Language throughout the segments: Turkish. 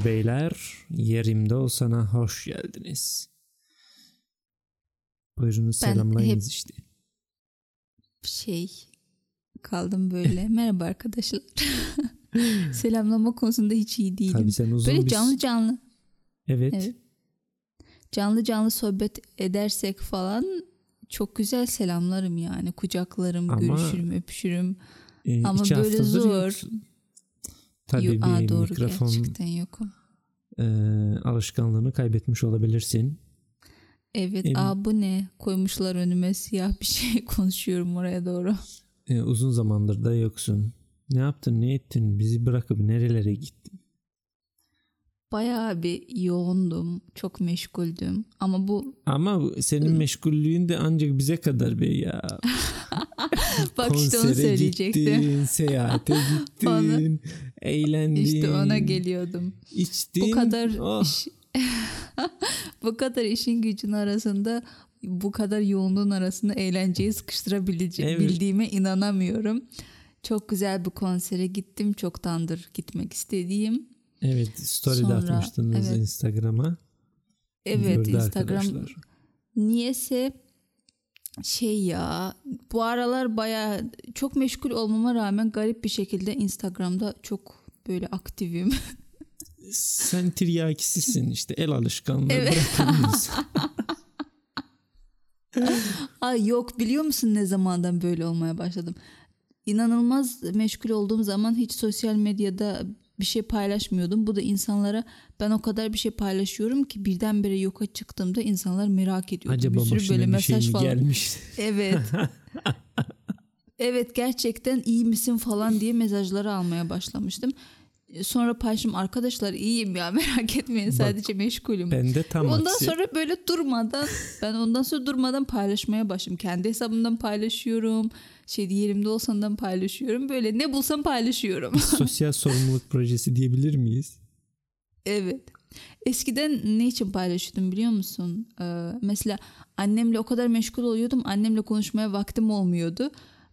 Hanımlar beyler yerimde olsana hoş geldiniz. Buyurunuz selamlayınız hep- işte. Şey kaldım böyle. Merhaba arkadaşlar. Selamlama konusunda hiç iyi değilim. Tabii sen uzun böyle bir... canlı canlı. Evet. Evet. Canlı canlı sohbet edersek falan çok güzel selamlarım yani. Kucaklarım, Ama- görüşürüm, öpüşürüm. Ee, Ama böyle zor. yoksun. Tabii Yo- bir Aa, doğru mikrofon gerçekten yokum. e, alışkanlığını kaybetmiş olabilirsin. Evet Em- aa bu ne? Koymuşlar önüme siyah bir şey konuşuyorum oraya doğru. Ee, uzun zamandır da yoksun. Ne yaptın ne ettin bizi bırakıp nerelere gittin? Bayağı bir yoğundum. Çok meşguldüm. Ama bu Ama senin meşgullüğün de ancak bize kadar be ya. bak işte onu söyleyecektim. gittin, seyahate gittin, Onu- eğlendin. İşte ona geliyordum. İçtin. Bu kadar Oh. iş- bu kadar işin gücün arasında bu kadar yoğunluğun arasında eğlenceyi sıkıştırabileceğim Evet. bildiğime inanamıyorum. Çok güzel bir konsere gittim. Çoktandır gitmek istediğim. Evet story de Sonra- atmıştınız evet. Instagram'a. Evet Gördü Instagram arkadaşlar. niyese şey ya bu aralar baya çok meşgul olmama rağmen garip bir şekilde Instagram'da çok böyle aktifim. Sen tiryakisisin işte el alışkanlığı Evet. bırakılmaz. Ay yok biliyor musun ne zamandan böyle olmaya başladım? İnanılmaz meşgul olduğum zaman hiç sosyal medyada bir şey paylaşmıyordum. Bu da insanlara ben o kadar bir şey paylaşıyorum ki birdenbire yoka çıktığımda insanlar merak ediyor. Acaba bir sürü böyle bir şey mesaj mi falan. gelmiş? Evet. evet gerçekten iyi misin falan diye mesajları almaya başlamıştım. Sonra paylaşım arkadaşlar iyiyim ya merak etmeyin sadece meşgulüm. Ben de tam Ondan aksi. sonra böyle durmadan ben ondan sonra durmadan paylaşmaya başladım. Kendi hesabımdan paylaşıyorum. Şey yerimde olsandan paylaşıyorum. Böyle ne bulsam paylaşıyorum. Sosyal sorumluluk projesi diyebilir miyiz? evet. Eskiden ne için paylaşıyordum biliyor musun? Ee, mesela annemle o kadar meşgul oluyordum. Annemle konuşmaya vaktim olmuyordu.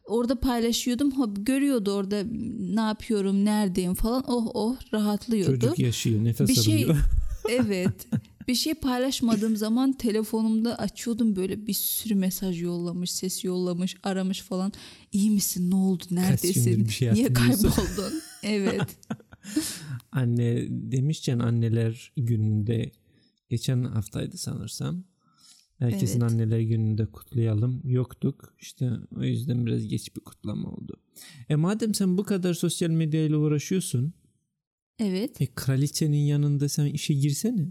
Orada paylaşıyordum. Ha, görüyordu orada ne yapıyorum, neredeyim falan. Oh oh rahatlıyordu. Çocuk yaşıyor nefes Bir şey- alıyor. Evet. Bir şey paylaşmadığım zaman telefonumda açıyordum böyle bir sürü mesaj yollamış, ses yollamış, aramış falan. İyi misin? Ne oldu? Neredesin? bir şey Niye kayboldun? evet. Anne demişken anneler gününde geçen haftaydı sanırsam. Herkesin Evet. anneler gününde kutlayalım. Yoktuk. İşte o yüzden biraz geç bir kutlama oldu. E madem sen bu kadar sosyal medyayla uğraşıyorsun. Evet. E kraliçenin yanında sen işe girsene.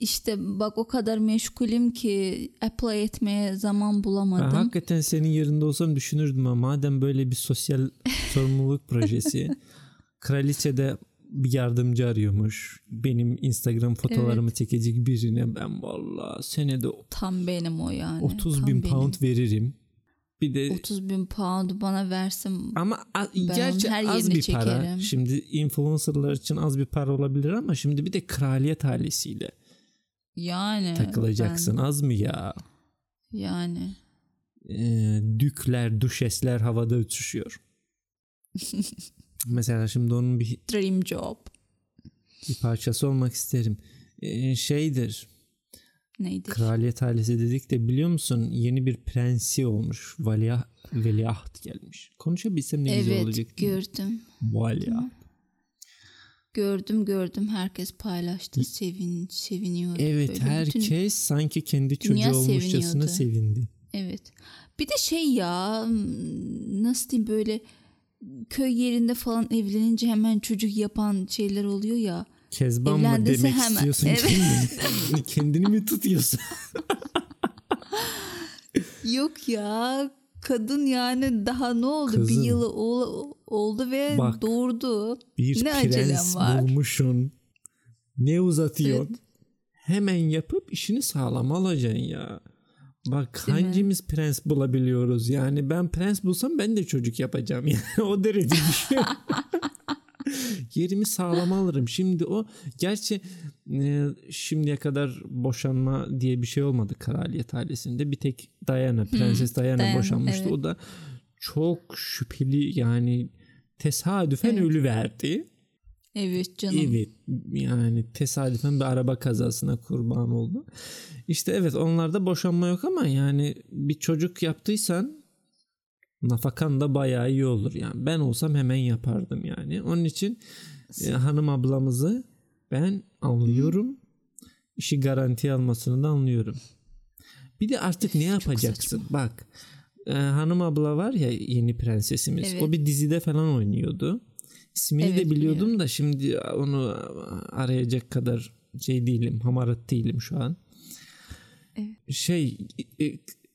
İşte bak o kadar meşgulüm ki apply etmeye zaman Ben bulamadım. hakikaten senin yerinde olsam düşünürdüm ama madem böyle bir sosyal sorumluluk projesi. Kraliçe de bir yardımcı arıyormuş. Benim Instagram fotoğrafımı çekecek birine ben valla senede Tam benim o yani. 30 Tam bin benim. pound veririm. Bir de 30 bin pound bana versin. ama a- gerçi her az bir para. çekerim. Şimdi influencerlar için az bir para olabilir ama şimdi bir de kraliyet ailesiyle Yani. takılacaksın. Az mı ya? ben- yani. Ee, dükler, düşesler havada uçuşuyor. Mesela şimdi onun bir, Dream job. bir parçası olmak isterim. Ee, şeydir. Neydi? Kraliyet ailesi dedik de biliyor musun yeni bir prensi olmuş. Valiaht, veliaht gelmiş. Konuşabilsem ne güzel evet olacak. değil mi? gördüm. Valiaht. Gördüm gördüm herkes paylaştı sevin seviniyordu. Evet Böyle herkes bütün- sanki kendi çocuğu olmuşçasına sevindi. evet. Bir de şey ya nasıl diyeyim böyle köy yerinde falan evlenince hemen çocuk yapan şeyler oluyor ya. Kezban mı demek hemen. istiyorsun Evet. kendini? kendini mi tutuyorsun? Yok ya kadın yani daha ne oldu Kızım. bir yılı ol- oldu ve Bak, doğurdu. Bir Ne prens var? bulmuşsun. Ne uzatıyorsun? Evet. Hemen yapıp işini sağlam alacaksın ya. Bak Değil mi? hangimiz prens bulabiliyoruz? Yani ben prens bulsam ben de çocuk yapacağım. Yani o derece şey. Yerimi sağlam alırım. Şimdi o gerçi e, şimdiye kadar boşanma diye bir şey olmadı kraliyet ailesinde. Bir tek Diana, Prenses Diana, Diana, boşanmıştı. evet. O da çok şüpheli yani tesadüfen Evet. ölü verdi. Evet canım. Evet yani tesadüfen bir araba kazasına kurban oldu. İşte evet onlarda boşanma yok ama yani bir çocuk yaptıysan nafakan da bayağı iyi olur. Yani ben olsam hemen yapardım yani. Onun için e, hanım ablamızı ben anlıyorum. İşi garantiye almasını da anlıyorum. Bir de artık ne yapacaksın? Bak e, hanım abla var ya yeni prensesimiz. Evet. O bir dizide falan oynuyordu. İsmini Evet, de biliyordum biliyorum. da şimdi onu arayacak kadar şey değilim, hamarat değilim şu an. Evet. Şey e,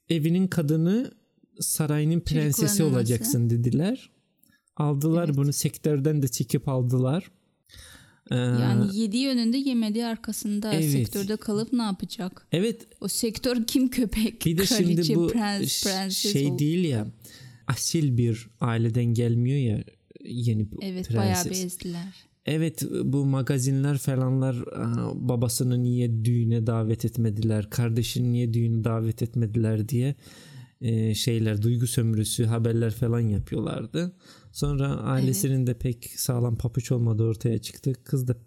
evinin kadını sarayının prensesi olacaksın dediler. Aldılar Evet. bunu sektörden de çekip aldılar. Ee, Yani yediği önünde yemediği arkasında Evet. sektörde kalıp ne yapacak? evet O sektör kim köpek? bir de Kraliçe, şimdi bu prens, şey oldu. değil ya asil bir aileden gelmiyor ya yeni Evet prenses. bayağı bezdiler. Evet bu magazinler falanlar babasını niye düğüne davet etmediler, kardeşini niye düğüne davet etmediler diye e, şeyler duygu sömürüsü haberler falan yapıyorlardı. Sonra ailesinin de pek sağlam papuç olmadığı ortaya çıktı. Kız da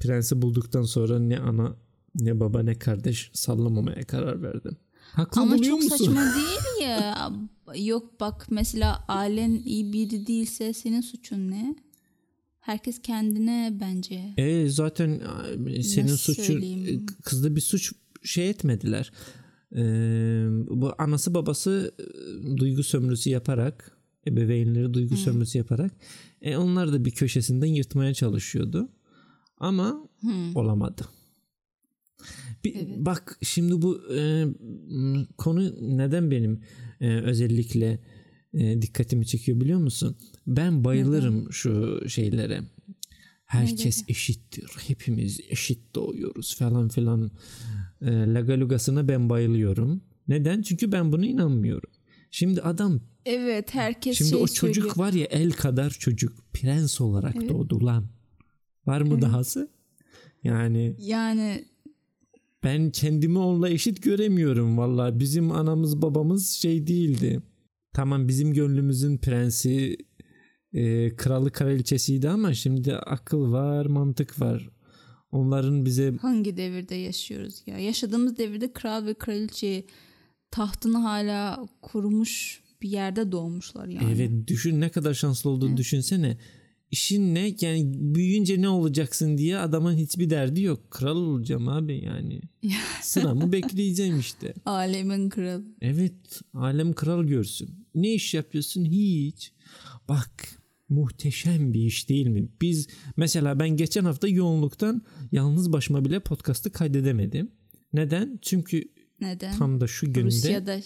prensi bulduktan sonra ne ana ne baba ne kardeş sallamamaya karar verdi. Haklı Ama çok musun? saçma değil ya. Yok bak mesela ailen iyi biri değilse senin suçun ne? Herkes kendine bence. E zaten e, senin Nasıl suçun söyleyeyim? e, kızda bir suç şey etmediler. E, bu anası babası e, duygu sömürüsü yaparak ebeveynleri duygu sömürüsü yaparak e, onlar da bir köşesinden yırtmaya çalışıyordu. Ama Hmm. olamadı. Bir, Evet. Bak şimdi bu e, konu neden benim e, özellikle e, dikkatimi çekiyor biliyor musun? Ben bayılırım şu şeylere. Herkes Neylere? eşittir. Hepimiz eşit doğuyoruz falan filan. E, lagalugasına ben bayılıyorum. Neden? Çünkü ben buna inanmıyorum. Şimdi adam Evet herkes şimdi şey o çocuk söylüyor. var ya el kadar çocuk prens olarak Evet. doğdu lan. Var mı Evet. dahası? Yani Yani ben kendimi onunla eşit göremiyorum valla. Bizim anamız babamız şey değildi. Tamam bizim gönlümüzün prensi e, kralı kraliçesiydi ama şimdi akıl var mantık var. Onların bize hangi devirde yaşıyoruz ya? Yaşadığımız devirde kral ve kraliçe tahtını hala kurmuş bir yerde doğmuşlar yani. evet düşün ne kadar şanslı olduğunu düşünsene. İşin ne yani büyüyünce ne olacaksın diye adamın hiçbir derdi yok. Kral olacağım abi yani. Sıramı bekleyeceğim işte. Alemin kralı. Evet alem kral görsün. Ne iş yapıyorsun? Hiç. Bak muhteşem bir iş değil mi? Biz mesela ben geçen hafta yoğunluktan yalnız başıma bile podcast'ı kaydedemedim. Neden? Çünkü Neden? tam da şu günde Rusya'da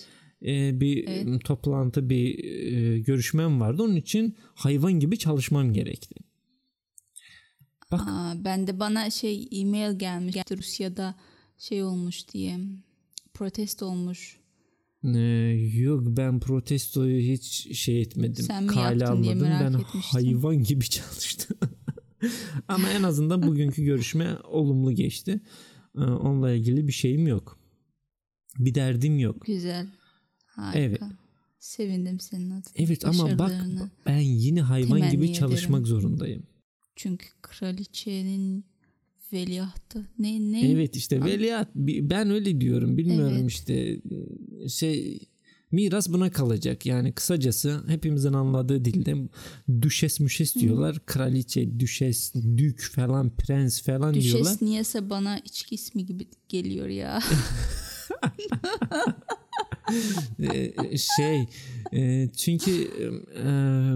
e, bir Evet. toplantı bir e, görüşmem vardı. Onun için hayvan gibi çalışmam gerekti. Bak Aa, ben de bana şey e-mail gelmiş Rusya'da şey olmuş diye protesto olmuş. e, yok ben protestoyu hiç şey etmedim. Sen mi Kale yaptın diye almadım. merak Ben etmiştim. hayvan gibi çalıştım. Ama en azından bugünkü görüşme olumlu geçti. E, onunla ilgili bir şeyim yok. Bir derdim yok. Güzel. Harika. Evet. Sevindim senin adına. Evet ama bak ben yine hayvan gibi ederim. çalışmak zorundayım. Çünkü kraliçenin veliahtı. Ne ne? Evet işte veliaht ben öyle diyorum bilmiyorum Evet. işte şey miras buna kalacak yani kısacası hepimizin anladığı dilde düşes müşes diyorlar kraliçe düşes dük falan prens falan diyorlar Düşes niyeyse bana içki ismi gibi geliyor ya. Şey e, çünkü e,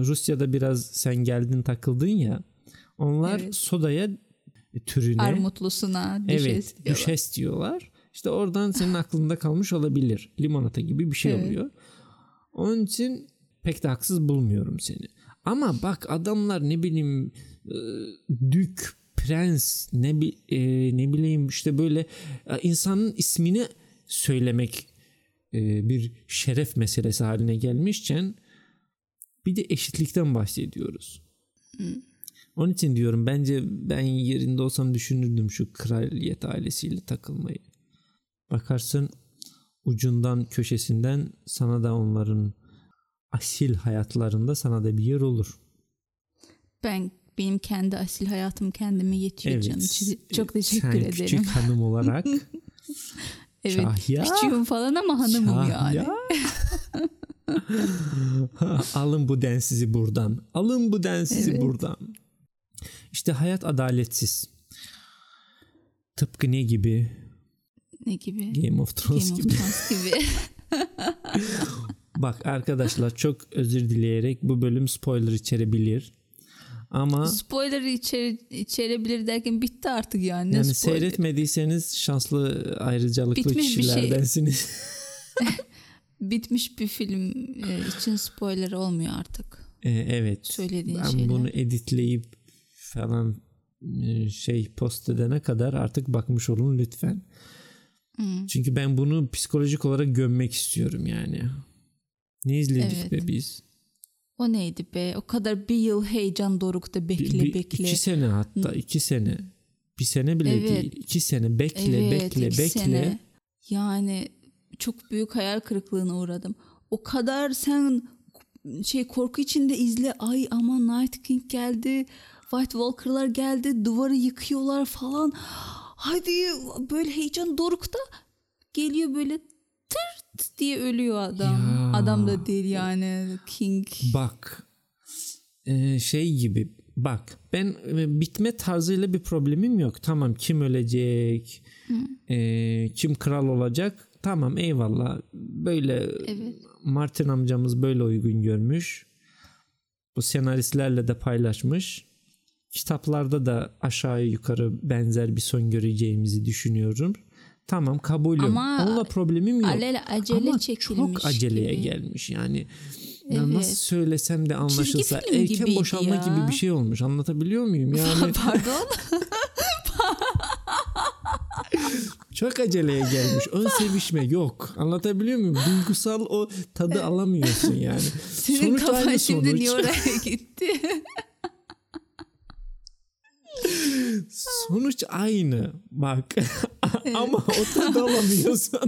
Rusya'da biraz sen geldin takıldın ya onlar Evet. sodaya türüne Armutlusuna düşes Evet, diyorlar. düşes diyorlar. İşte oradan senin aklında kalmış olabilir. Limonata gibi bir şey Evet. oluyor. Onun için pek de haksız bulmuyorum seni. Ama bak adamlar ne bileyim e, dük, prens, ne bi- e, ne bileyim işte böyle insanın ismini söylemek bir şeref meselesi haline gelmişken bir de eşitlikten bahsediyoruz. Onun için diyorum bence ben yerinde olsam düşünürdüm şu kraliyet ailesiyle takılmayı. Bakarsın ucundan köşesinden sana da onların asil hayatlarında sana da bir yer olur. Ben benim kendi asil hayatım kendime yetiyor Evet. canım. Çok teşekkür Sen ederim. küçük hanım olarak evet. Şahya. Küçüğüm falan ama hanımım yani. Şahya. Alın bu densizi buradan. Alın bu densizi Evet. buradan. İşte hayat adaletsiz. Tıpkı ne gibi? Ne gibi? Game of Thrones Game of gibi. Thrones gibi. Bak arkadaşlar çok özür dileyerek bu bölüm spoiler içerebilir. Ama Spoiler içeri, içerebilir derken bitti artık yani. Ne yani spoiler? seyretmediyseniz şanslı ayrıcalıklı Bitmiş bir şey. kişilerdensiniz. Bitmiş bir film e, için spoiler olmuyor artık. Ee, evet. Söylediğin ben şeyler. bunu editleyip falan e, şey post edene kadar artık bakmış olun lütfen. Hmm. Çünkü ben bunu psikolojik olarak gömmek istiyorum yani. Ne izledik Evet. be biz? O neydi be? O kadar bir yıl heyecan dorukta Bir- bekle bir- bekle. iki sene hatta iki sene. Bir sene bile Evet. değil. iki sene bekle evet, bekle bekle. sene. Yani çok büyük hayal kırıklığına uğradım. O kadar sen şey korku içinde izle. Ay aman Night King geldi. White Walker'lar geldi. Duvarı yıkıyorlar falan. Hadi böyle heyecan dorukta geliyor böyle tırt diye ölüyor adam. Ya. Adam da değil yani King. Bak e, şey gibi bak ben e, bitme tarzıyla bir problemim yok. Tamam kim ölecek e, kim kral olacak tamam eyvallah böyle Evet. Martin amcamız böyle uygun görmüş. Bu senaristlerle de paylaşmış. Kitaplarda da aşağı yukarı benzer bir son göreceğimizi düşünüyorum. Tamam kabulüm. Ama Onunla problemim yok. Alel acele Ama çekilmiş çok aceleye gibi. gelmiş. Yani ya Evet. nasıl söylesem de anlaşılsa erken boşanma ya. gibi bir şey olmuş. Anlatabiliyor muyum? Yani Pardon. çok aceleye gelmiş. Ön sevişme yok. Anlatabiliyor muyum? Duygusal o tadı alamıyorsun yani. Senin Sonuç kafan şimdi sonuç. niye oraya gitti? Sonuç aynı. Bak. Ama o tadı alamıyorsun.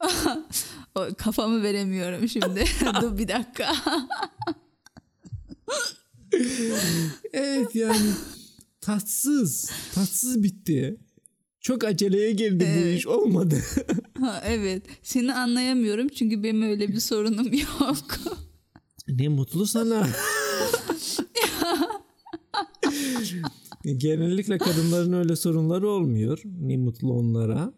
O, kafamı veremiyorum şimdi. Dur bir dakika. Evet yani tatsız. Tatsız bitti. Çok aceleye geldi bu iş olmadı. Ha, evet. Seni anlayamıyorum çünkü benim öyle bir sorunum yok. ne mutlu sana. Genellikle kadınların öyle sorunları olmuyor. Ne mutlu onlara.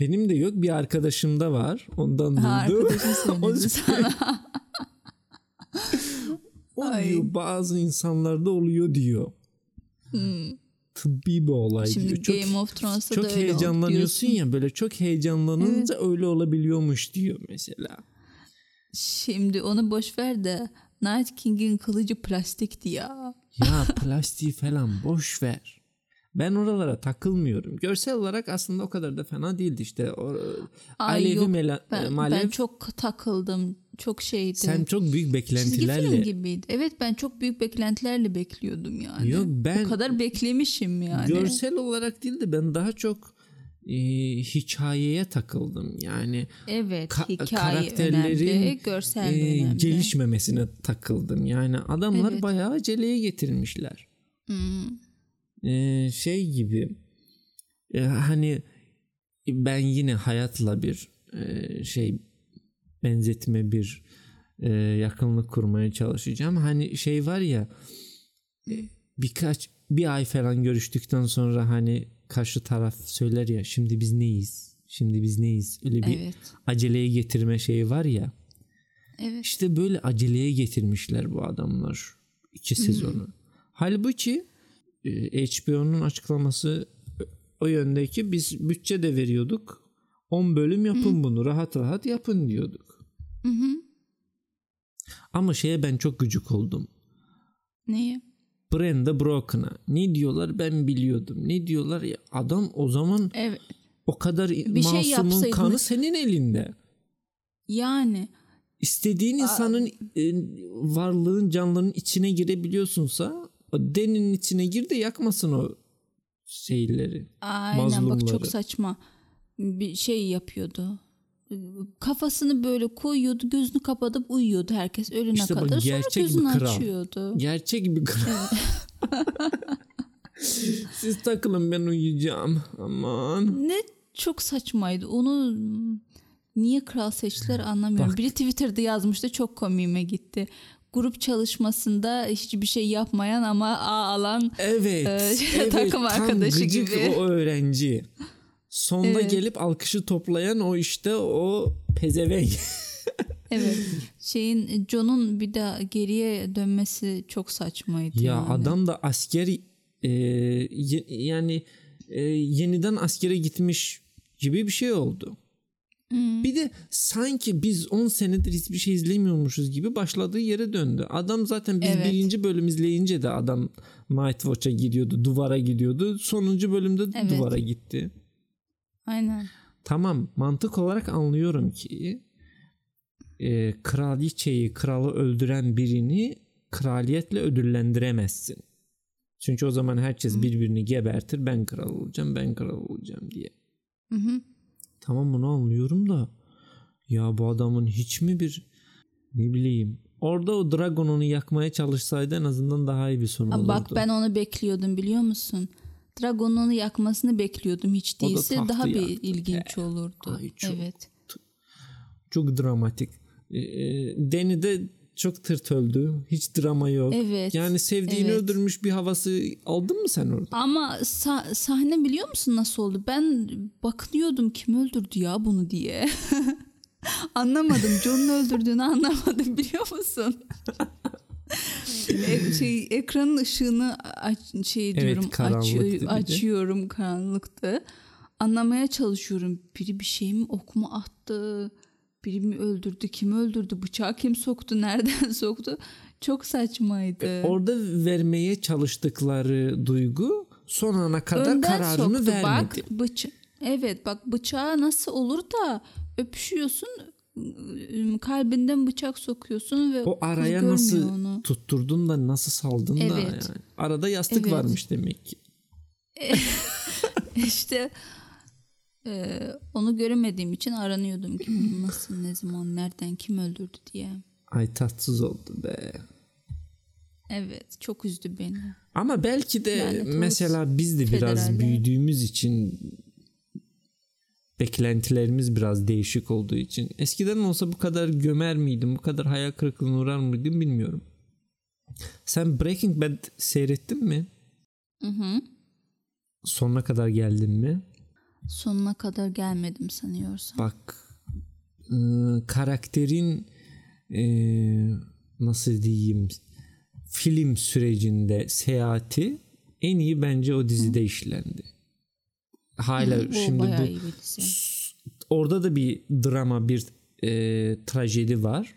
Benim de yok. Bir arkadaşımda var. Ondan Ha, duydum. söyledi sana. O Ay. diyor bazı insanlarda oluyor diyor. Tıbbi bir olay Hmm. Şimdi diyor. Çok, Game of Thrones'ta çok da öyle heyecanlanıyorsun ya böyle çok heyecanlanınca öyle olabiliyormuş diyor mesela. Şimdi onu boş ver de Night King'in kılıcı plastikti ya. Ya plastiği falan boş ver. Ben oralara takılmıyorum. Görsel olarak aslında o kadar da fena değildi işte. O, Ay Alevi yok, mela- Ben, Malev- ben çok takıldım. Çok şeydi. sen çok büyük Çizgi beklentilerle film gibiydi. Evet ben çok büyük beklentilerle bekliyordum yani. Yok, ben- O kadar beklemişim yani. görsel olarak değil de ben daha çok e, hikayeye takıldım. Yani Evet ka- hikaye karakterlerin önemli, görsel e, önemli. gelişmemesine takıldım. Yani adamlar Evet. bayağı aceleye getirmişler. Hmm. E, şey gibi e, hani ben yine hayatla bir e, şey benzetme bir e, yakınlık kurmaya çalışacağım. Hani şey var ya e, birkaç bir ay falan görüştükten sonra hani karşı taraf söyler ya şimdi biz neyiz? Şimdi biz neyiz? Öyle bir Evet. aceleye getirme şeyi var ya. Evet. İşte böyle aceleye getirmişler bu adamlar iki sezonu. Halbuki e, HBO'nun açıklaması o yöndeki biz bütçe de veriyorduk. 10 bölüm yapın bunu rahat rahat yapın diyorduk. Hı hı. Ama şeye ben çok gıcık oldum. Neyi? Brenda Broken'a. Ne diyorlar ben biliyordum. Ne diyorlar ya adam o zaman Evet. o kadar şey masumun yapsaydınız. kanı senin elinde. Yani İstediğin insanın e, varlığın canlının içine girebiliyorsunsa o deninin içine gir de yakmasın o şeyleri. aynen bak Mazlumları. çok saçma bir şey yapıyordu. Kafasını böyle koyuyordu gözünü kapatıp uyuyordu herkes ölene İşte bak, kadar sonra gerçek bir gözünü kral. açıyordu. Gerçek bir kral. Siz takılın ben uyuyacağım. Aman. Ne çok saçmaydı onu niye kral seçtiler anlamıyorum. Bak. Biri Twitter'da yazmıştı çok komiğime gitti. Grup çalışmasında hiçbir şey yapmayan ama A alan Evet. Ee, evet takım arkadaşı gibi. o öğrenci. Sonda Evet. gelip alkışı toplayan o işte o pezevenk. evet şeyin John'un bir daha geriye dönmesi çok saçmaydı. ya yani. adam da asker e, ye- yani e, yeniden askere gitmiş gibi bir şey oldu. Hmm. Bir de sanki biz 10 senedir hiçbir şey izlemiyormuşuz gibi başladığı yere döndü. Adam zaten biz Evet. birinci bölüm izleyince de adam Night Watch'a gidiyordu, duvara gidiyordu. Sonuncu bölümde de Evet. duvara gitti. Aynen. Tamam mantık olarak anlıyorum ki e, kraliçeyi, kralı öldüren birini kraliyetle ödüllendiremezsin. Çünkü o zaman herkes birbirini gebertir. Ben kral olacağım, ben kral olacağım diye. Hı hı. Tamam bunu anlıyorum da ya bu adamın hiç mi bir ne bileyim orada o dragon onu yakmaya çalışsaydı en azından daha iyi bir son Aa, olurdu. Bak ben onu bekliyordum biliyor musun? Dragon'un onu yakmasını bekliyordum hiç da değilse tahtı daha bir yaktı. ilginç olurdu. Ay, çok- Evet. Çok dramatik. Ee, Deni de çok tırt öldü. Hiç drama yok. Evet. Yani sevdiğini evet. öldürmüş bir havası aldın mı sen orada? Ama sa- sahne biliyor musun nasıl oldu? Ben bakıyordum kim öldürdü ya bunu diye. anlamadım. John'un öldürdüğünü anlamadım biliyor musun? E- şey ekranın ışığını aç, şey Evet, diyorum bir açıyor, açıyorum karanlıkta. Anlamaya çalışıyorum. Biri bir şey mi ok mu attı? Biri mi öldürdü? Kim öldürdü? Bıçağı kim soktu? Nereden soktu? Çok saçmaydı. Orada vermeye çalıştıkları duygu son ana kadar Önden kararını soktu. vermedi. Bak bıça evet bak bıçağı nasıl olur da öpüşüyorsun kalbinden bıçak sokuyorsun ve O araya nasıl onu. tutturdun da nasıl saldın da Evet. yani. Arada yastık Evet. varmış demek ki. işte e, onu göremediğim için aranıyordum kim nasıl ne zaman nereden kim öldürdü diye. Ay tatsız oldu be. Evet çok üzdü beni. Ama belki de olsun. mesela biz de biraz Federaller. büyüdüğümüz için beklentilerimiz biraz değişik olduğu için eskiden olsa bu kadar gömer miydim, bu kadar hayal kırıklığına uğrar mıydım bilmiyorum. Sen Breaking Bad seyrettin mi? Hı hı. Sonuna kadar geldin mi? Sonuna kadar gelmedim sanıyorsam. Bak ıı, karakterin ıı, nasıl diyeyim film sürecinde seyahati en iyi bence o dizide işlendi. Hala Hı, şimdi bu orada da bir drama bir e, trajedi var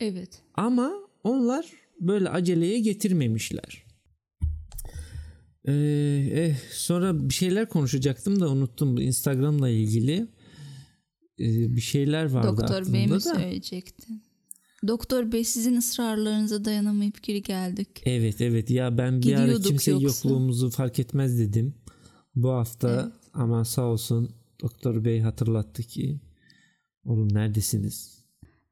Evet. ama onlar böyle aceleye getirmemişler. Ee, eh, sonra bir şeyler konuşacaktım da unuttum Instagram'la ilgili Ee, bir şeyler vardı Doktor Bey mi da. söyleyecektin? Doktor Bey sizin ısrarlarınıza dayanamayıp geri geldik. Evet evet ya ben bir ara kimse yoksa. yokluğumuzu fark etmez dedim. Bu hafta ama sağ olsun Doktor Bey hatırlattı ki oğlum neredesiniz?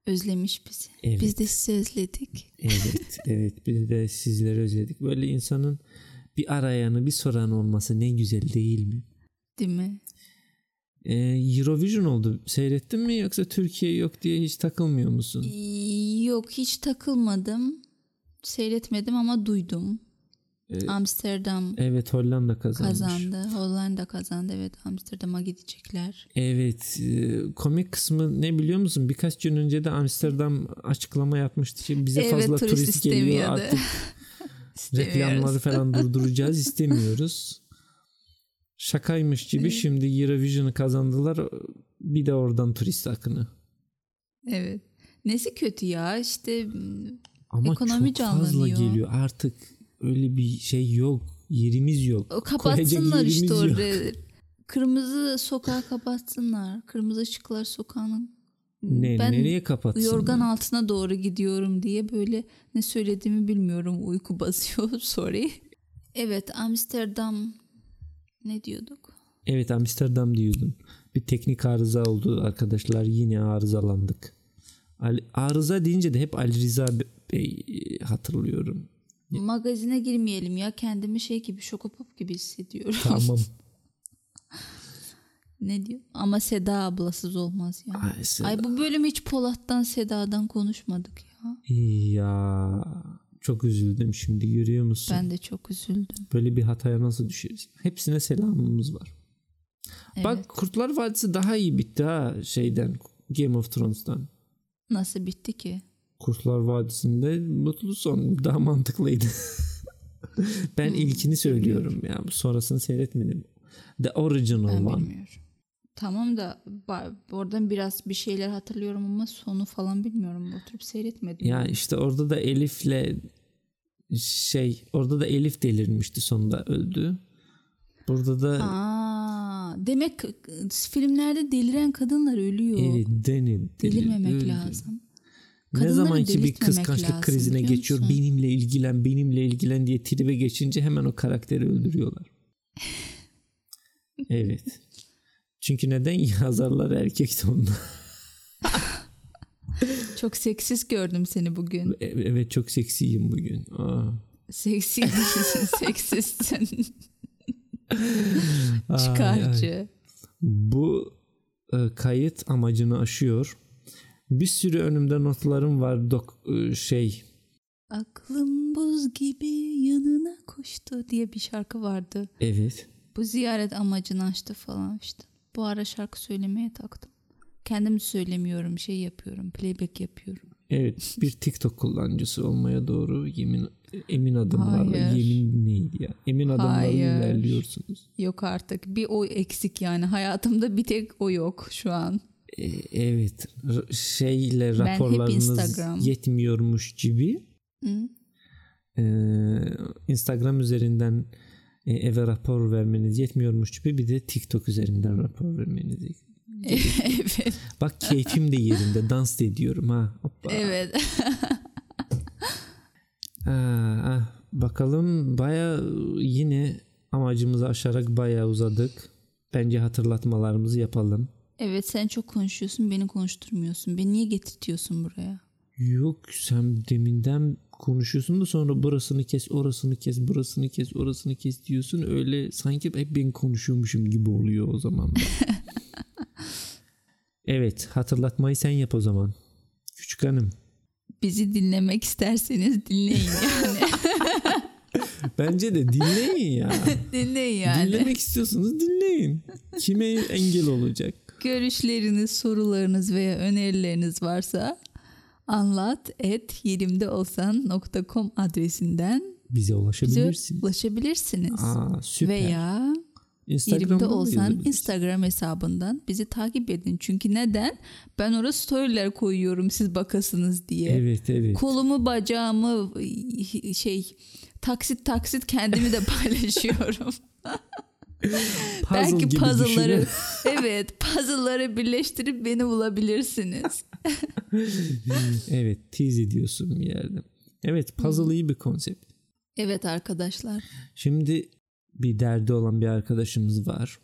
Özlemiş bizi. Evet. Biz de sizi özledik. Evet, evet. Biz de sizleri özledik. Böyle insanın bir arayanı, bir soran olması ne güzel değil mi? Değil mi? Ee, Eurovision oldu. Seyrettin mi yoksa Türkiye yok diye hiç takılmıyor musun? Yok hiç takılmadım. Seyretmedim ama duydum. Ee, Amsterdam Evet Hollanda kazanmış. kazandı. Hollanda kazandı. Evet Amsterdam'a gidecekler. Evet e, komik kısmı ne biliyor musun? Birkaç gün önce de Amsterdam açıklama yapmıştı ki bize Evet, fazla turist turist, geliyor artık reklamları falan durduracağız istemiyoruz. Şakaymış gibi şimdi Eurovision'ı kazandılar bir de oradan turist akını. Evet. Nesi kötü ya işte Ama Ekonomi çok fazla geliyor artık öyle bir şey yok yerimiz yok. o kapatsınlar işte yok. orada. Kırmızı sokağı kapatsınlar. Kırmızı ışıklar sokağının. Ne, ben nereye kapatsınlar? yorgan altına doğru gidiyorum diye böyle ne söylediğimi bilmiyorum. Uyku basıyor. Sorry. Evet Amsterdam ne diyorduk? Evet Amsterdam diyordun. bir teknik arıza oldu arkadaşlar. Yine arızalandık. Arıza deyince de hep Ali Rıza Bey e, hatırlıyorum. Magazine girmeyelim ya. Kendimi şey gibi şokopop gibi hissediyorum. Tamam. ne diyor? Ama Seda ablasız olmaz ya. Ay, Seda. Ay bu bölüm hiç Polat'tan Seda'dan konuşmadık ya. Ya çok üzüldüm şimdi görüyor musun? Ben de çok üzüldüm. Böyle bir hataya nasıl düşeriz? Hepsine selamımız var. Evet. Bak Kurtlar Vadisi daha iyi bitti ha şeyden Game of Thrones'tan. Nasıl bitti ki? Kurtlar Vadisi'nde mutlu son daha mantıklıydı. ben ilkini söylüyorum ya. Sonrasını seyretmedim. The original Ben one. bilmiyorum. Tamam da oradan biraz bir şeyler hatırlıyorum ama sonu falan bilmiyorum. Oturup seyretmedim. Ya işte orada da Elif'le şey orada da Elif delirmişti sonunda öldü. Burada da Aa, demek filmlerde deliren kadınlar ölüyor. evet, Deni delir- Delirmemek öldü. lazım. Ne Kadınları zaman ki bir kıskançlık lazım, krizine geçiyor benimle ilgilen benimle ilgilen diye tribe geçince hemen o karakteri öldürüyorlar. evet. Çünkü neden yazarlar erkek sonunda. Çok seksist gördüm seni bugün. E- Evet çok seksiyim bugün. Aa. Seksi değilsin, seksistsin. Ay, ay. Çıkarcı. Bu e, kayıt amacını aşıyor. Bir sürü önümde notlarım var dok e, şey Aklım buz gibi yanına koştu diye bir şarkı vardı. evet Bu ziyaret amacını aştı falan işte. Bu ara şarkı söylemeye taktım. Kendim söylemiyorum, şey yapıyorum, playback yapıyorum. evet bir TikTok kullanıcısı olmaya doğru yemin emin adımlarla Hayır. yemin neydi ya emin adımlarla Hayır. ilerliyorsunuz. Yok artık. Bir o eksik yani. Hayatımda bir tek o yok şu an. E, evet şeyle raporlarınız yetmiyormuş gibi Hı? e, Instagram üzerinden e, eve rapor vermeniz yetmiyormuş gibi bir de TikTok üzerinden rapor vermeniz evet. Bak keyfim de yerinde dans da ediyorum ha. Hoppa. Evet. Aa, bakalım baya yine amacımızı aşarak baya uzadık. Bence hatırlatmalarımızı yapalım. Evet sen çok konuşuyorsun beni konuşturmuyorsun. Beni niye getirtiyorsun buraya? Yok sen deminden konuşuyorsun da sonra burasını kes, orasını kes, burasını kes, orasını kes diyorsun. Öyle sanki hep ben konuşuyormuşum gibi oluyor o zaman. evet hatırlatmayı sen yap o zaman. Küçük hanım. Bizi dinlemek isterseniz dinleyin yani. Bence de dinleyin ya. dinleyin yani. Dinlemek istiyorsanız dinleyin. Kime engel olacak? Görüşleriniz, sorularınız veya önerileriniz varsa anlat et yerimdeolsan.com adresinden Bize bize ulaşabilirsin. ulaşabilirsiniz. Aa süper. Veya yerimde olsan. Instagram hesabından bizi takip edin. Çünkü neden? Ben oraya storyler koyuyorum siz bakasınız diye. Evet evet. Kolumu, bacağımı şey taksit taksit kendimi de paylaşıyorum. Puzzle Belki puzzle'ları evet puzzle'ları birleştirip beni bulabilirsiniz. evet tease ediyorsun bir yerde. Evet puzzle iyi bir konsept. Evet arkadaşlar. Şimdi bir derdi olan bir arkadaşımız var.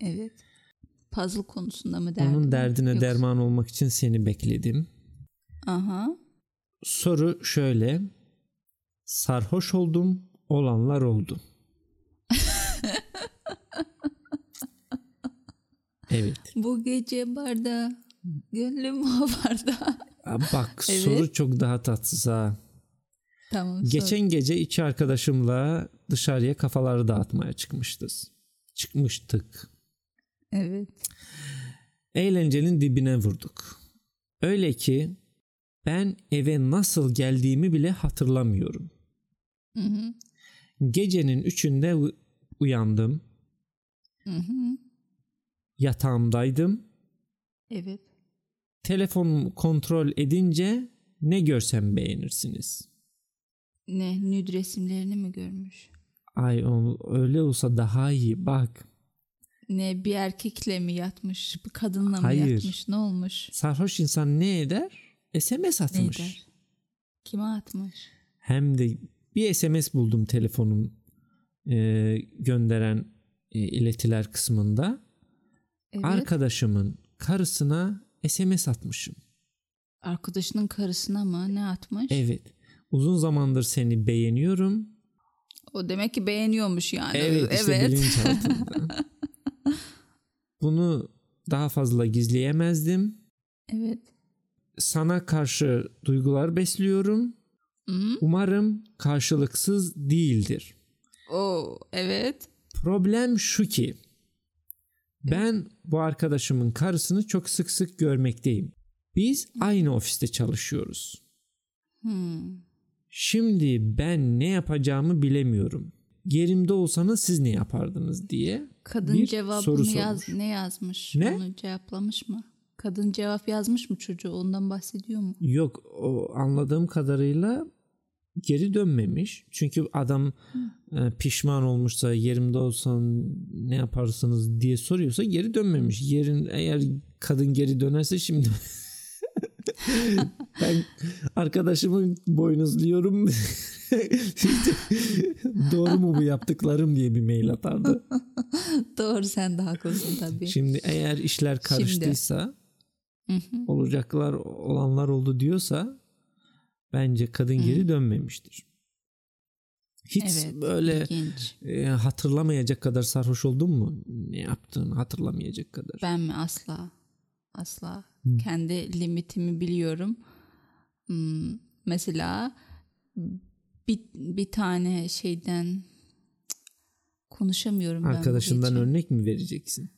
Evet. Puzzle konusunda mı derdin? Onun derdine Yoksa- derman olmak için seni bekledim. Aha. Soru şöyle. Sarhoş oldum, olanlar oldu. Evet. Bu gece barda gönlüm o barda. Bak Evet. soru çok daha tatsız ha. tamam. sor. Geçen gece iki arkadaşımla dışarıya kafaları dağıtmaya çıkmışız. Çıkmıştık. Evet. Eğlencenin dibine vurduk. Öyle ki ben eve nasıl geldiğimi bile hatırlamıyorum. Hı hı. Gecenin üçünde uyandım. Hı hı. Yatağımdaydım. Evet. Telefonumu kontrol edince ne görsem beğenirsiniz. Ne nüd resimlerini mi görmüş? Ay o, öyle olsa daha iyi bak. Ne bir erkekle mi yatmış? Bir kadınla mı Hayır. yatmış? Ne olmuş? Sarhoş insan ne eder? SMS Ne atmış. eder? Kime atmış? Hem de bir SMS buldum telefonun e, gönderen e, iletiler kısmında. Evet. arkadaşımın karısına SMS atmışım. Arkadaşının karısına mı ne atmış? Evet. Uzun zamandır seni beğeniyorum. O demek ki beğeniyormuş yani. Evet, işte bilinçaltında. Bunu daha fazla gizleyemezdim. evet. Sana karşı duygular besliyorum. Hı? Umarım karşılıksız değildir. Oo, evet. Problem şu ki ben bu arkadaşımın karısını çok sık sık görmekteyim. Biz aynı ofiste çalışıyoruz. Hmm. Şimdi ben ne yapacağımı bilemiyorum. Yerimde olsanız siz ne yapardınız diye Kadın bir cevabını soru yaz sormuş. ne yazmış? Ne? Onu cevaplamış mı? Kadın cevap yazmış mı çocuğu? Ondan bahsediyor mu? Yok o anladığım kadarıyla geri dönmemiş. Çünkü adam e, pişman olmuşsa yerimde olsan ne yaparsınız diye soruyorsa geri dönmemiş. Yerin eğer kadın geri dönerse şimdi ben arkadaşımı boynuzluyorum. Doğru mu bu yaptıklarım diye bir mail atardı. Doğru sen de haklısın tabii. Şimdi eğer işler karıştıysa olacaklar olanlar oldu diyorsa bence kadın geri dönmemiştir. Hiç Evet, böyle ilginç. e, hatırlamayacak kadar sarhoş oldun mu? Ne yaptığını hatırlamayacak kadar. Ben mi? Asla. Asla. Kendi limitimi biliyorum. Hmm, mesela bir, bir tane şeyden konuşamıyorum ben. Arkadaşından gece. örnek mi vereceksin?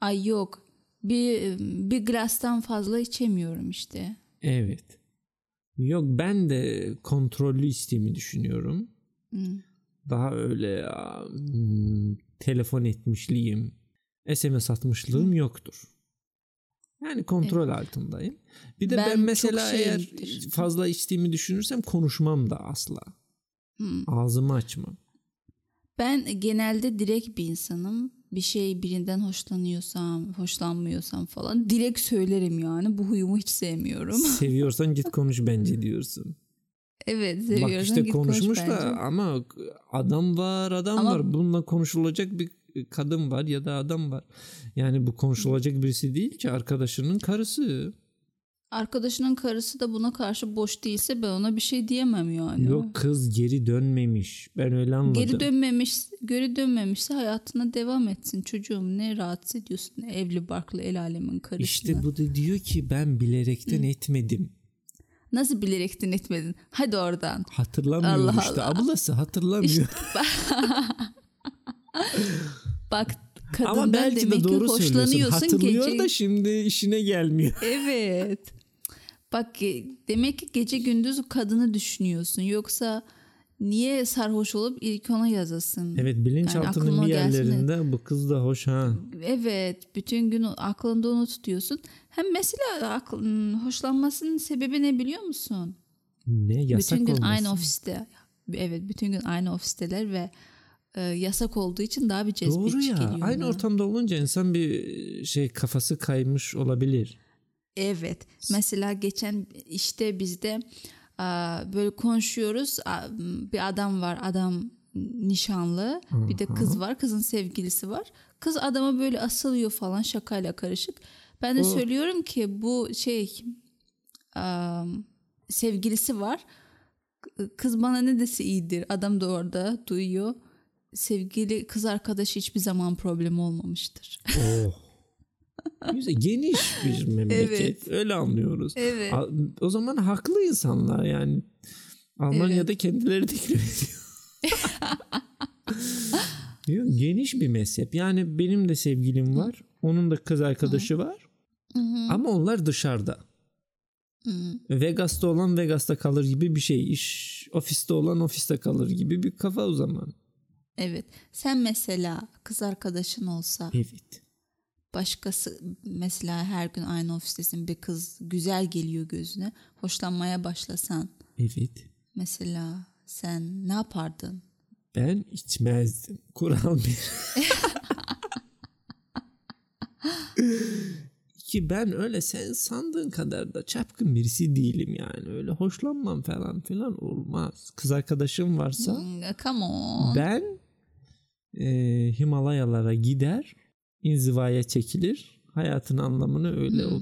Ay yok. Bir, bir glastan fazla içemiyorum işte. Evet. Yok ben de kontrollü isteğimi düşünüyorum. Hmm. Daha öyle hmm, telefon etmişliğim, SMS atmışlığım yoktur. Yani kontrol altındayım. Bir de ben, Ben mesela eğer şeyimdir. fazla içtiğimi düşünürsem konuşmam da asla. Hmm. Ağzımı açmam. Ben genelde direkt bir insanım. Bir şey birinden hoşlanıyorsam, hoşlanmıyorsam falan direkt söylerim yani. Bu huyumu hiç sevmiyorum. Seviyorsan git konuş bence diyorsun. evet seviyorsan Bak işte git konuş konuşmuş bence. da ama adam var adam Ama- var. Bununla konuşulacak bir kadın var ya da adam var. Yani bu konuşulacak birisi değil ki arkadaşının karısı. Arkadaşının karısı da buna karşı boş değilse ben ona bir şey diyemem yani. Yok kız geri dönmemiş. Ben öyle anladım. Geri dönmemiş, geri dönmemişse hayatına devam etsin çocuğum. Ne rahatsız ediyorsun evli barklı el alemin karısına. İşte bu da diyor ki ben bilerekten etmedim. Nasıl bilerekten etmedin? Hadi oradan. Hatırlamıyor Allah işte. Allah. Ablası hatırlamıyor. Bak kadından Ama belki demek de doğru ki hoşlanıyorsun Hatırlıyor gece. da şimdi işine gelmiyor. Evet. Bak demek ki gece gündüz kadını düşünüyorsun. Yoksa niye sarhoş olup ilk ona yazasın? Evet bilinçaltının aklıma bir gelsin de- yerlerinde bu kız da hoş ha. Evet, bütün gün aklında onu tutuyorsun. Hem mesela aklın, hoşlanmasının sebebi ne biliyor musun? Ne yasak bütün gün olması. aynı ofiste. Evet, bütün gün aynı ofisteler ve e, yasak olduğu için daha bir cezbetçi Doğru ya. geliyor. Aynı ona. ortamda olunca insan bir şey kafası kaymış olabilir. Evet. Mesela geçen işte bizde böyle konuşuyoruz. Bir adam var. Adam nişanlı. Bir de kız var. Kızın sevgilisi var. Kız adama böyle asılıyor falan şakayla karışık. Ben de söylüyorum ki bu şey sevgilisi var. Kız bana ne dese iyidir. Adam da orada duyuyor. Sevgili kız arkadaşı hiçbir zaman problem olmamıştır. Oh. Geniş bir memleket. Evet. Öyle anlıyoruz. Evet. O zaman haklı insanlar yani. Almanya'da kendileri teklif ediyor. Geniş bir mezhep. Yani benim de sevgilim var. Onun da kız arkadaşı var. Ama onlar dışarıda. Vegas'ta olan Vegas'ta kalır gibi bir şey. İş ofiste olan ofiste kalır gibi bir kafa o zaman. Evet. Sen mesela kız arkadaşın olsa Evet. Başkası mesela her gün aynı ofistesin bir kız güzel geliyor gözüne hoşlanmaya başlasan Evet. mesela sen ne yapardın? Ben içmezdim. Kural bir. Ki ben öyle sen sandığın kadar da çapkın birisi değilim yani. Öyle hoşlanmam falan filan olmaz. Kız arkadaşım varsa Hmm, Come on. ben e, Himalayalara gider inzivaya çekilir. Hayatın anlamını öyle o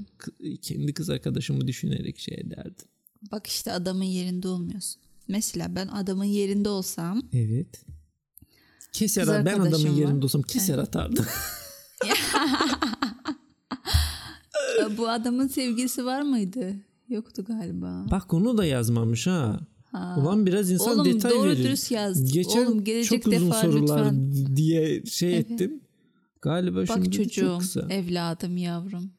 kendi kız arkadaşımı düşünerek şey ederdim. Bak işte adamın yerinde olmuyorsun. Mesela ben adamın yerinde olsam. Evet. Keser ben adamın yerinde olsam keser evet. atardım. Bu adamın sevgilisi var mıydı? Yoktu galiba. Bak onu da yazmamış ha. Ha. Ulan biraz insan Oğlum, detay doğru verir. dürüst yaz. Geçen Oğlum, gelecek çok uzun defa sorular lütfen. diye şey evet. ettim. Galiba Bak şimdi çocuğum, çok kısa. evladım yavrum.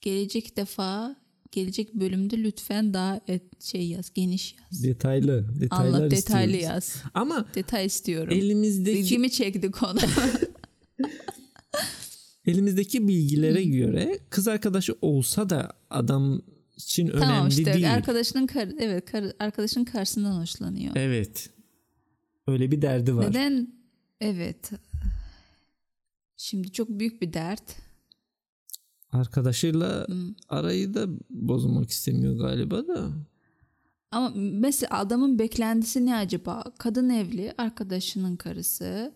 Gelecek defa gelecek bölümde lütfen daha et, şey yaz, geniş yaz. Detaylı, detaylar Anlat, detaylı istiyoruz. yaz. Ama detay istiyorum. Elimizdeki ilgimi çekti konu. elimizdeki bilgilere göre kız arkadaşı olsa da adam için önemli tamam işte değil. arkadaşının kar evet kar arkadaşının karşısından hoşlanıyor. Evet. Öyle bir derdi var. Neden? Evet. Şimdi çok büyük bir dert. Arkadaşıyla Hmm. arayı da bozmak istemiyor galiba da. Ama mesela adamın beklentisi ne acaba? Kadın evli, arkadaşının karısı.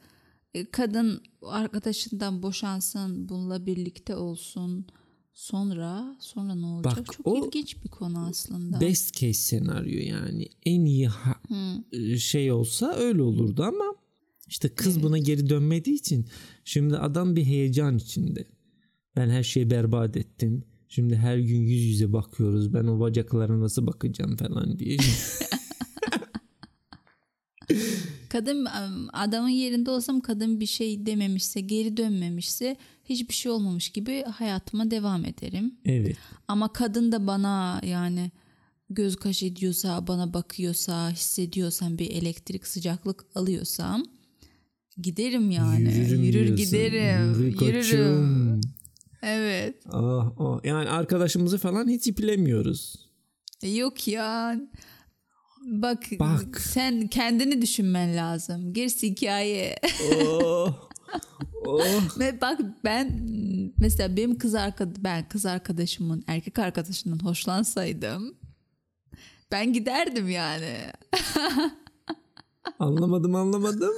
E, Kadın arkadaşından boşansın, bununla birlikte olsun. Sonra sonra ne olacak? Bak, Çok o ilginç bir konu aslında. Best case senaryo yani en iyi ha- Hmm. şey olsa öyle olurdu ama işte kız Evet. buna geri dönmediği için şimdi adam bir heyecan içinde. Ben her şeyi berbat ettim. Şimdi her gün yüz yüze bakıyoruz. Ben o bacaklara nasıl bakacağım falan diye. Kadın adamın yerinde olsam kadın bir şey dememişse, geri dönmemişse hiçbir şey olmamış gibi hayatıma devam ederim. evet. Ama kadın da bana yani göz kaş ediyorsa, bana bakıyorsa, hissediyorsam bir elektrik sıcaklık alıyorsam giderim yani. Yürürüm Yürür diyorsun. giderim. Yürü koçum. Yürürüm. Evet. Ah, ah. Yani arkadaşımızı falan hiç iplemiyoruz. E, Yok ya. Bak, Bak. sen kendini düşünmen lazım. Gerisi hikaye. Oh. oh. Ve bak ben mesela benim kız arkadaş ben kız arkadaşımın erkek arkadaşından hoşlansaydım ben giderdim yani. Anlamadım anlamadım.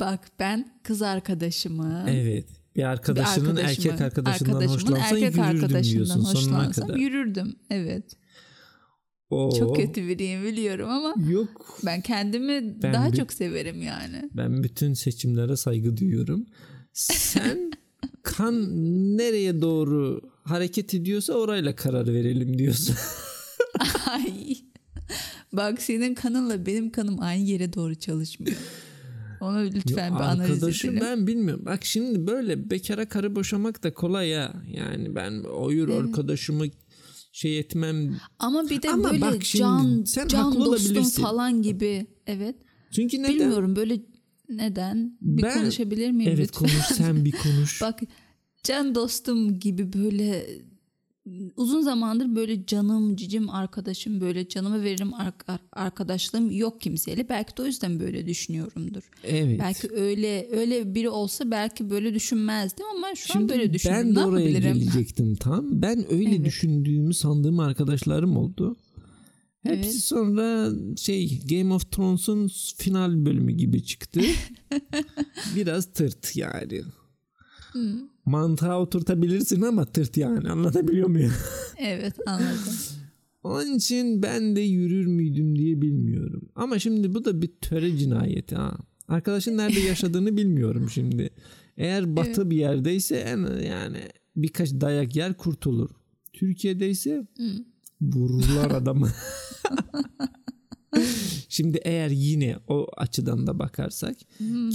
Bak ben kız arkadaşımı Evet. Bir arkadaşının bir erkek arkadaşından arkadaşımın hoşlansan erkek yürürdüm arkadaşından diyorsun sonuna kadar. yürürdüm. Evet. Oo. Çok kötü biriyim biliyorum ama Yok. ben kendimi Ben daha bir- çok severim yani. Ben bütün seçimlere saygı duyuyorum. Sen kan nereye doğru hareket ediyorsa orayla karar verelim diyorsun. Ay. Bak senin kanınla benim kanım aynı yere doğru çalışmıyor. Onu lütfen bir analiz Arkadaşım edelim. ben bilmiyorum. Bak şimdi böyle bekara karı boşamak da kolay ya. Yani ben oyur Evet. arkadaşımı şey etmem. Ama bir de Ama böyle bak şimdi can sen can dostum falan gibi. Evet. Çünkü neden? Bilmiyorum böyle neden? Bir Ben- konuşabilir miyim Evet lütfen? konuş sen bir konuş. Bak can dostum gibi böyle uzun zamandır böyle canım cicim arkadaşım böyle canımı veririm ar- ar- arkadaşlığım yok kimseyle. Belki de o yüzden böyle düşünüyorumdur. evet. Belki öyle öyle biri olsa belki böyle düşünmezdim ama şu an Şimdi böyle düşünüyorum. ben de ne oraya yapabilirim? gelecektim tam. Ben öyle Evet. düşündüğümü sandığım arkadaşlarım oldu. Hepsi Evet. sonra şey Game of Thrones'un final bölümü gibi çıktı. Biraz tırt yani. Mantığa oturtabilirsin ama tırt yani anlatabiliyor muyum? Evet anladım. Onun için ben de yürür müydüm diye bilmiyorum. Ama şimdi bu da bir töre cinayeti ha. Arkadaşın nerede yaşadığını bilmiyorum şimdi. Eğer batı bir yerdeyse en yani birkaç dayak yer kurtulur. Türkiye'de ise vururlar adamı. şimdi eğer yine o açıdan da bakarsak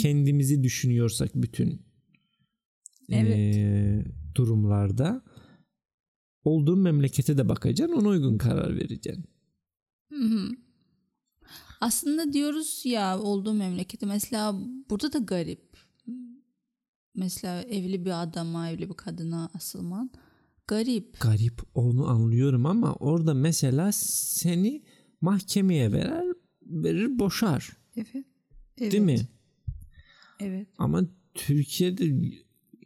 kendimizi düşünüyorsak bütün Evet. eee, durumlarda olduğun memlekete de bakacaksın ona uygun karar vereceksin. Hı hı. Aslında diyoruz ya olduğu memleketi mesela burada da garip. Mesela evli bir adama, evli bir kadına asılman garip. Garip onu anlıyorum ama orada mesela seni mahkemeye verer verir boşar Evet. evet. değil mi? Evet. Ama Türkiye'de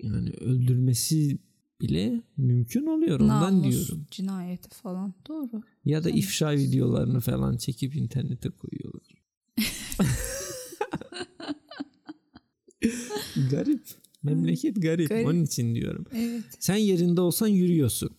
yani öldürmesi bile mümkün oluyor ondan Namus diyorum. cinayeti falan. Doğru. Ya da ifşa videolarını falan çekip internete koyuyorlar. Garip. Memleket garip. Garip. Onun için diyorum. Evet. Sen yerinde olsan yürüyorsun.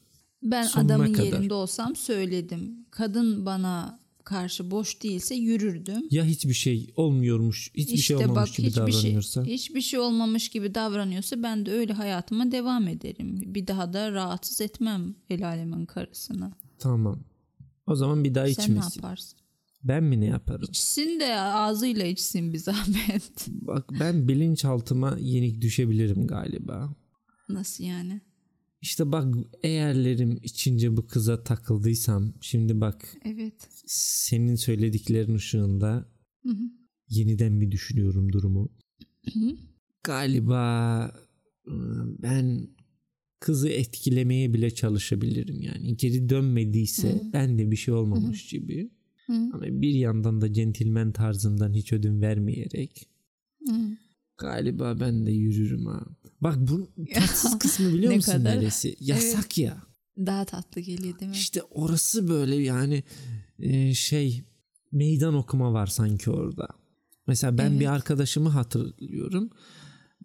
Ben Sonuna adamın kadar. yerinde olsam söyledim. Kadın bana karşı boş değilse yürürdüm. Ya hiçbir şey olmuyormuş, hiçbir şey İşte olmamış bak gibi hiçbir şey, davranıyorsa. hiçbir şey olmamış gibi davranıyorsa ben de öyle hayatıma devam ederim. Bir daha da rahatsız etmem el alemin karısını. Tamam. O zaman bir daha Sen ne içmesin. yaparsın? Ben mi ne yaparım? İçsin de ağzıyla içsin bir zahmet. Bak ben bilinçaltıma yenik düşebilirim galiba. Nasıl yani? İşte bak eğerlerim içince bu kıza takıldıysam şimdi bak Evet. senin söylediklerin ışığında Hı hı. yeniden bir düşünüyorum durumu. Hı hı. Galiba ıı, ben kızı etkilemeye bile çalışabilirim yani. Geri dönmediyse Hı. ben de bir şey olmamış gibi. Hı. Ama bir yandan da centilmen tarzımdan hiç ödün vermeyerek Hı. galiba ben de yürürüm ha. Bak bu tatsız kısmı biliyor Ne musun kadar? neresi? Yasak ya. Daha tatlı geliyor değil mi? İşte orası böyle yani e, şey meydan okuma var sanki orada. Mesela ben Evet. bir arkadaşımı hatırlıyorum.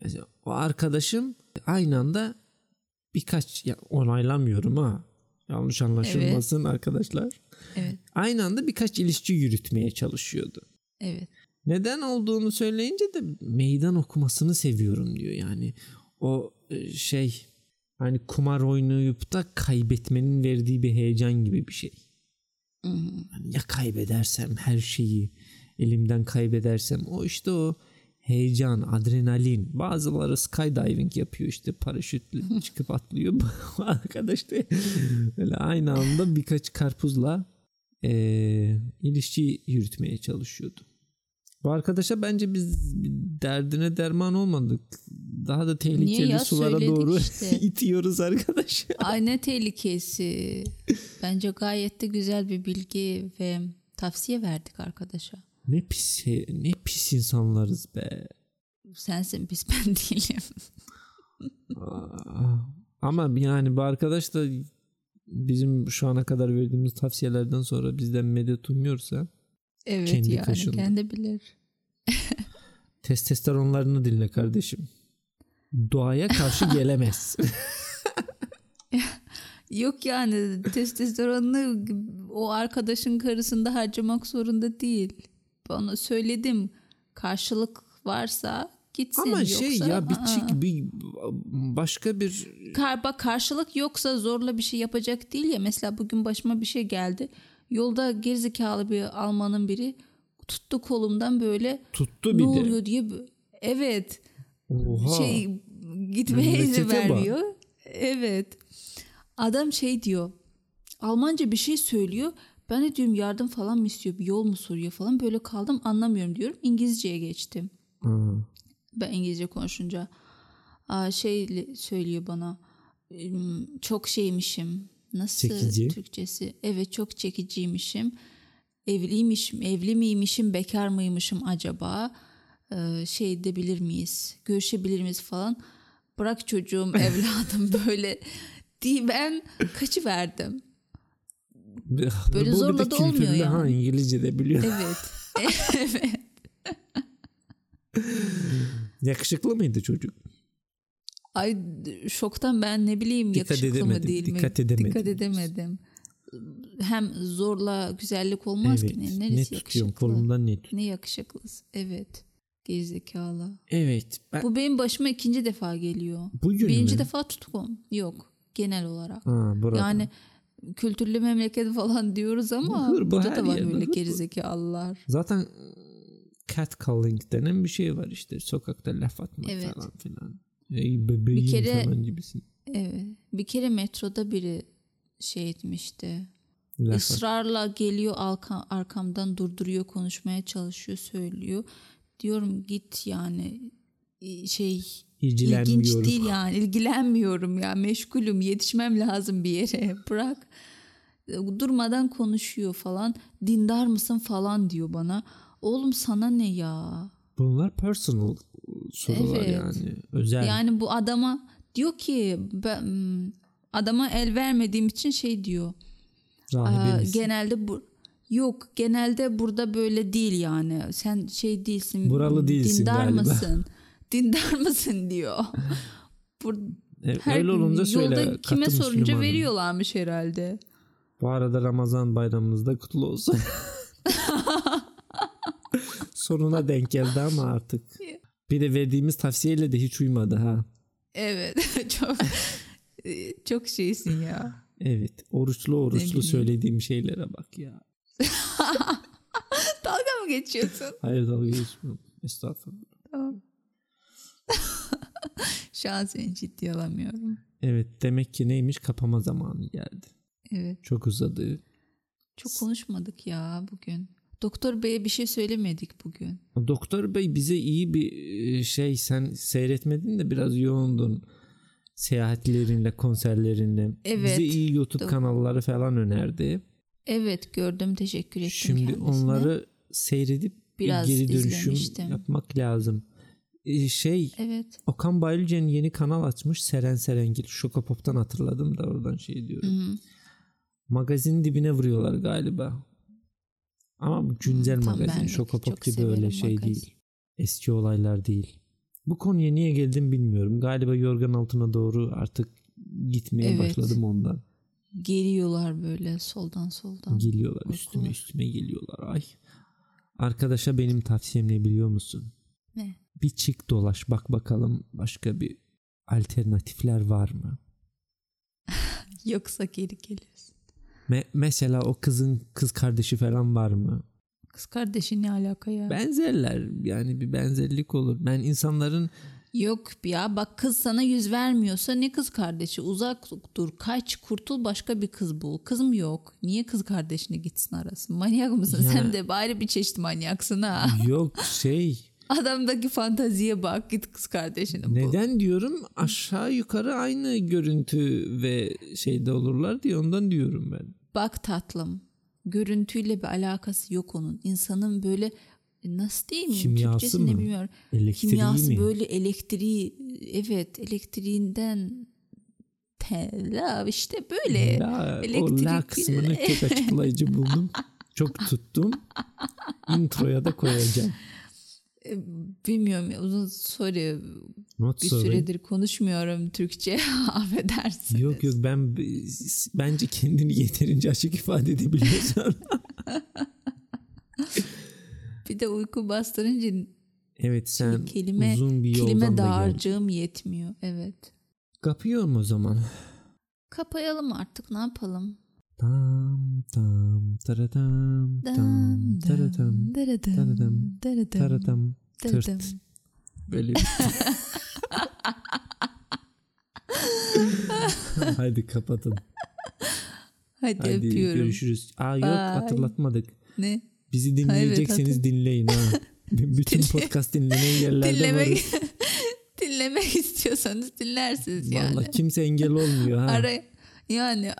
Mesela o arkadaşım aynı anda birkaç ya onaylamıyorum ha. Yanlış anlaşılmasın arkadaşlar. Evet. Aynı anda birkaç ilişki yürütmeye çalışıyordu. Evet. Neden olduğunu söyleyince de meydan okumasını seviyorum diyor. Yani o e, şey hani kumar oynayıp da kaybetmenin verdiği bir heyecan gibi bir şey. Hani ya kaybedersem her şeyi elimden kaybedersem o işte o heyecan, adrenalin. Bazıları skydiving yapıyor işte paraşütle çıkıp atlıyor. Arkadaş da böyle aynı anda birkaç karpuzla eee ilişki yürütmeye çalışıyordu. Bu arkadaşa bence biz derdine derman olmadık. Daha da tehlikeli ya? sulara doğru işte. itiyoruz arkadaşı. Ay ne tehlikesi. Bence gayet de güzel bir bilgi ve tavsiye verdik arkadaşa. Ne pis ne pis insanlarız be. Sensin biz ben değilim. Ama yani bu arkadaş da bizim şu ana kadar verdiğimiz tavsiyelerden sonra bizden medet umuyorsa Evet Kendi yani kaşındı. kendi bilir. testosteronlarını dinle kardeşim. Doğaya karşı gelemez. Yok yani testosteronunu o arkadaşın karısında harcamak zorunda değil. Bana söyledim. Karşılık varsa gitsin. Ama şey yoksa, ya bir aa. çık bir başka bir Kar, bak karşılık yoksa zorla bir şey yapacak değil ya. Mesela bugün başıma bir şey geldi. Yolda gerizekalı bir Almanın biri tuttu kolumdan böyle tuttu ne bir de. oluyor diye. Evet. Oha. Şey gitmeye izin Memlekete bak. vermiyor. Evet. Adam şey diyor. Almanca bir şey söylüyor. Ben de diyorum yardım falan mı istiyor? Bir yol mu soruyor falan. Böyle kaldım anlamıyorum diyorum. İngilizceye geçtim. Ha. Ben İngilizce konuşunca şey söylüyor bana "Im, çok şeymişim. Nasıl Çekici. Türkçesi? Evet çok çekiciymişim. Evliymişim, evli miymişim, bekar mıymışım acaba? Ee, şey edebilir miyiz? Görüşebilir miyiz falan. Bırak çocuğum, evladım böyle diye ben kaçıverdim. Böyle Bu zorla da olmuyor kültürlü Ha. İngilizce de biliyor. Evet. evet. Yakışıklı mıydı çocuk? Ay şoktan ben ne bileyim Dikkat yakışıklı mı edemedim, değil mi? dikkat edemedim Dikkat edemedim. Hem zorla güzellik olmaz evet. ki. Ne, Ne neresi tutuyorsun? yakışıklı? Kolumdan ne tut? Ne yakışıklısı. Evet. Gerizekalı. Evet. Ben, Bu benim başıma ikinci defa geliyor. bugün Birinci mü? defa tutkum. Yok. Genel olarak. Ha, burada. Yani kültürlü memleket falan diyoruz ama hır, bu burada da var böyle gerizekalılar. Zaten catcalling denen bir şey var işte. Sokakta laf atmak Evet. falan filan. Ey bebeğim Bir kere- falan gibisin. Evet. Bir kere metroda biri şey etmişti. Laf. Israrla geliyor arka- arkamdan durduruyor konuşmaya çalışıyor söylüyor. Diyorum git yani e, şey ilginç değil yani ilgilenmiyorum ya meşgulüm yetişmem lazım bir yere bırak. Durmadan konuşuyor falan dindar mısın falan diyor bana. Oğlum sana ne ya? Bunlar personal sorular Evet. yani. Özel. Yani bu adama diyor ki ben adama el vermediğim için şey diyor. Misin? genelde bu yok genelde burada böyle değil yani. Sen şey değilsin. Buralı değilsin dindar galiba. mısın? dindar mısın diyor. Bur E, her öyle olunca söyle. yolda kime sorunca Müslümanım. veriyorlarmış herhalde. Bu arada Ramazan bayramınız da kutlu olsun. Sonuna denk geldi ama artık. Bir de verdiğimiz tavsiyeyle de hiç uymadı ha. Evet çok çok şeysin ya. Evet. Oruçlu oruçlu söylediğim şeylere bak ya. Dalga mı geçiyorsun? Hayır dalga geçmiyorum. Estağfurullah. Tamam. Şu an seni ciddiye alamıyorum. Evet demek ki neymiş kapama zamanı geldi. Evet. Çok uzadı. Çok konuşmadık ya bugün. Doktor Bey'e bir şey söylemedik bugün. Doktor Bey bize iyi bir e, şey sen seyretmedin de biraz yoğundun. Seyahatlerinle, konserlerinle. Evet, Bize iyi YouTube doğru. kanalları falan önerdi. Evet gördüm teşekkür ettim Şimdi kendisine. onları seyredip bir Biraz geri dönüşüm izlemiştim. yapmak lazım. Ee, şey Evet. Okan Bayülgen yeni kanal açmış Seren Serengil. Şokopop'tan hatırladım da oradan şey diyorum. Hı-hı. Magazin dibine vuruyorlar galiba. Ama güncel Tam magazin. Şokopop gibi öyle şey magazin. değil. Eski olaylar değil. Bu konuya niye geldim bilmiyorum. Galiba yorgan altına doğru artık gitmeye Evet. başladım ondan. Geliyorlar böyle soldan soldan. Geliyorlar Uykular. üstüme üstüme geliyorlar. Ay. Arkadaşa benim tavsiyem ne biliyor musun? Ne? Bir çık dolaş bak bakalım başka bir alternatifler var mı? Yoksa geri geliyorsun. Me- mesela o kızın kız kardeşi falan var mı? Kız kardeşin ne alaka ya? Benzerler yani bir benzerlik olur. Ben insanların Yok ya bak kız sana yüz vermiyorsa ne kız kardeşi uzak dur kaç kurtul başka bir kız bul. Kız mı yok? Niye kız kardeşine gitsin arasın? Manyak mısın? Ya- Sen de bari bir çeşit manyaksın ha. yok şey Adamdaki fantaziye bak git kız kardeşini bul. neden diyorum aşağı yukarı aynı görüntü ve şeyde olurlar diye ondan diyorum ben. Bak tatlım görüntüyle bir alakası yok onun. İnsanın böyle nasıl diyeyim Kimyası Türkçesi ne mı? bilmiyorum. Elektriği Kimyası mi? böyle elektriği evet elektriğinden tela işte böyle. La, o elektrik- la kısmını çok açıklayıcı buldum. Çok tuttum. Introya da koyacağım. E, Bilmiyorum uzun sorry Not bir sorry. süredir konuşmuyorum Türkçe affedersiniz. Yok yok ben bence kendini yeterince açık ifade edebiliyorsun. Bir de uyku bastırınca evet sen kelime uzun bir yoldan kelime da dağarcığım yetmiyor. Evet. Kapıyorum o zaman. Kapayalım artık ne yapalım? Tam tam taratam tam Dam, taratam daradım, taradım, daradım, taratam daradım. tırt. Böyle bir- Hadi kapatın. Hadi, Hadi öpüyorum. görüşürüz. Aa yok Bye. hatırlatmadık. Ne? Bizi dinleyecekseniz hatır- dinleyin ha. Bütün podcast dinlenen yerlerde Dinlemek varız. dinlemek istiyorsanız dinlersiniz yani. Vallahi kimse engel olmuyor ha. Ara, yani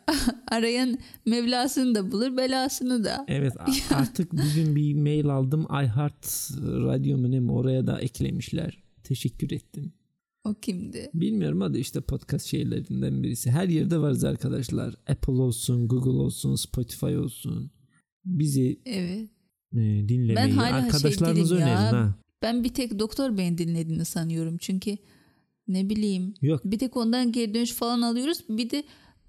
arayan Mevlasını da bulur belasını da. Evet artık bugün bir mail aldım. iHeart Radyo mu ne mi oraya da eklemişler. Teşekkür ettim. O kimdi? Bilmiyorum hadi işte podcast şeylerinden birisi. Her yerde varız arkadaşlar. Apple olsun, Google olsun, Spotify olsun. Bizi Evet. E, dinlemeyi Ben hala şey arkadaşlarınıza değilim ya. önerin ha. Ben bir tek doktor beyin dinlediğini sanıyorum. Çünkü ne bileyim Yok bir tek ondan geri dönüş falan alıyoruz. Bir de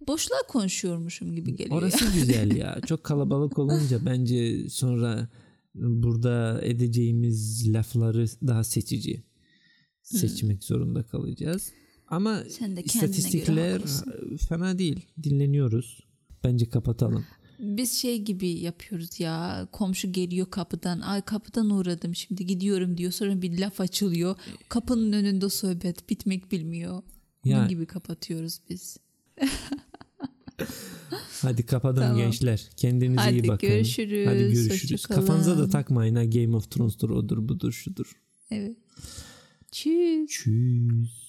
boşluğa konuşuyormuşum gibi geliyor. orası güzel ya. Çok kalabalık olunca bence sonra burada edeceğimiz lafları daha seçici seçmek zorunda kalacağız. Ama Hmm. İstatistikler fena değil. Dinleniyoruz. Bence kapatalım. Biz şey gibi yapıyoruz ya komşu geliyor kapıdan ay kapıdan uğradım şimdi gidiyorum diyor sonra bir laf açılıyor kapının önünde sohbet bitmek bilmiyor. Bunun Ya- gibi kapatıyoruz biz. Hadi kapatalım Tamam. gençler. Kendinize Hadi iyi bakın. görüşürüz. Hadi görüşürüz. Kafanıza da takmayın ha Game of Thrones'tur odur budur şudur. Evet. Tschüss. Tschüss.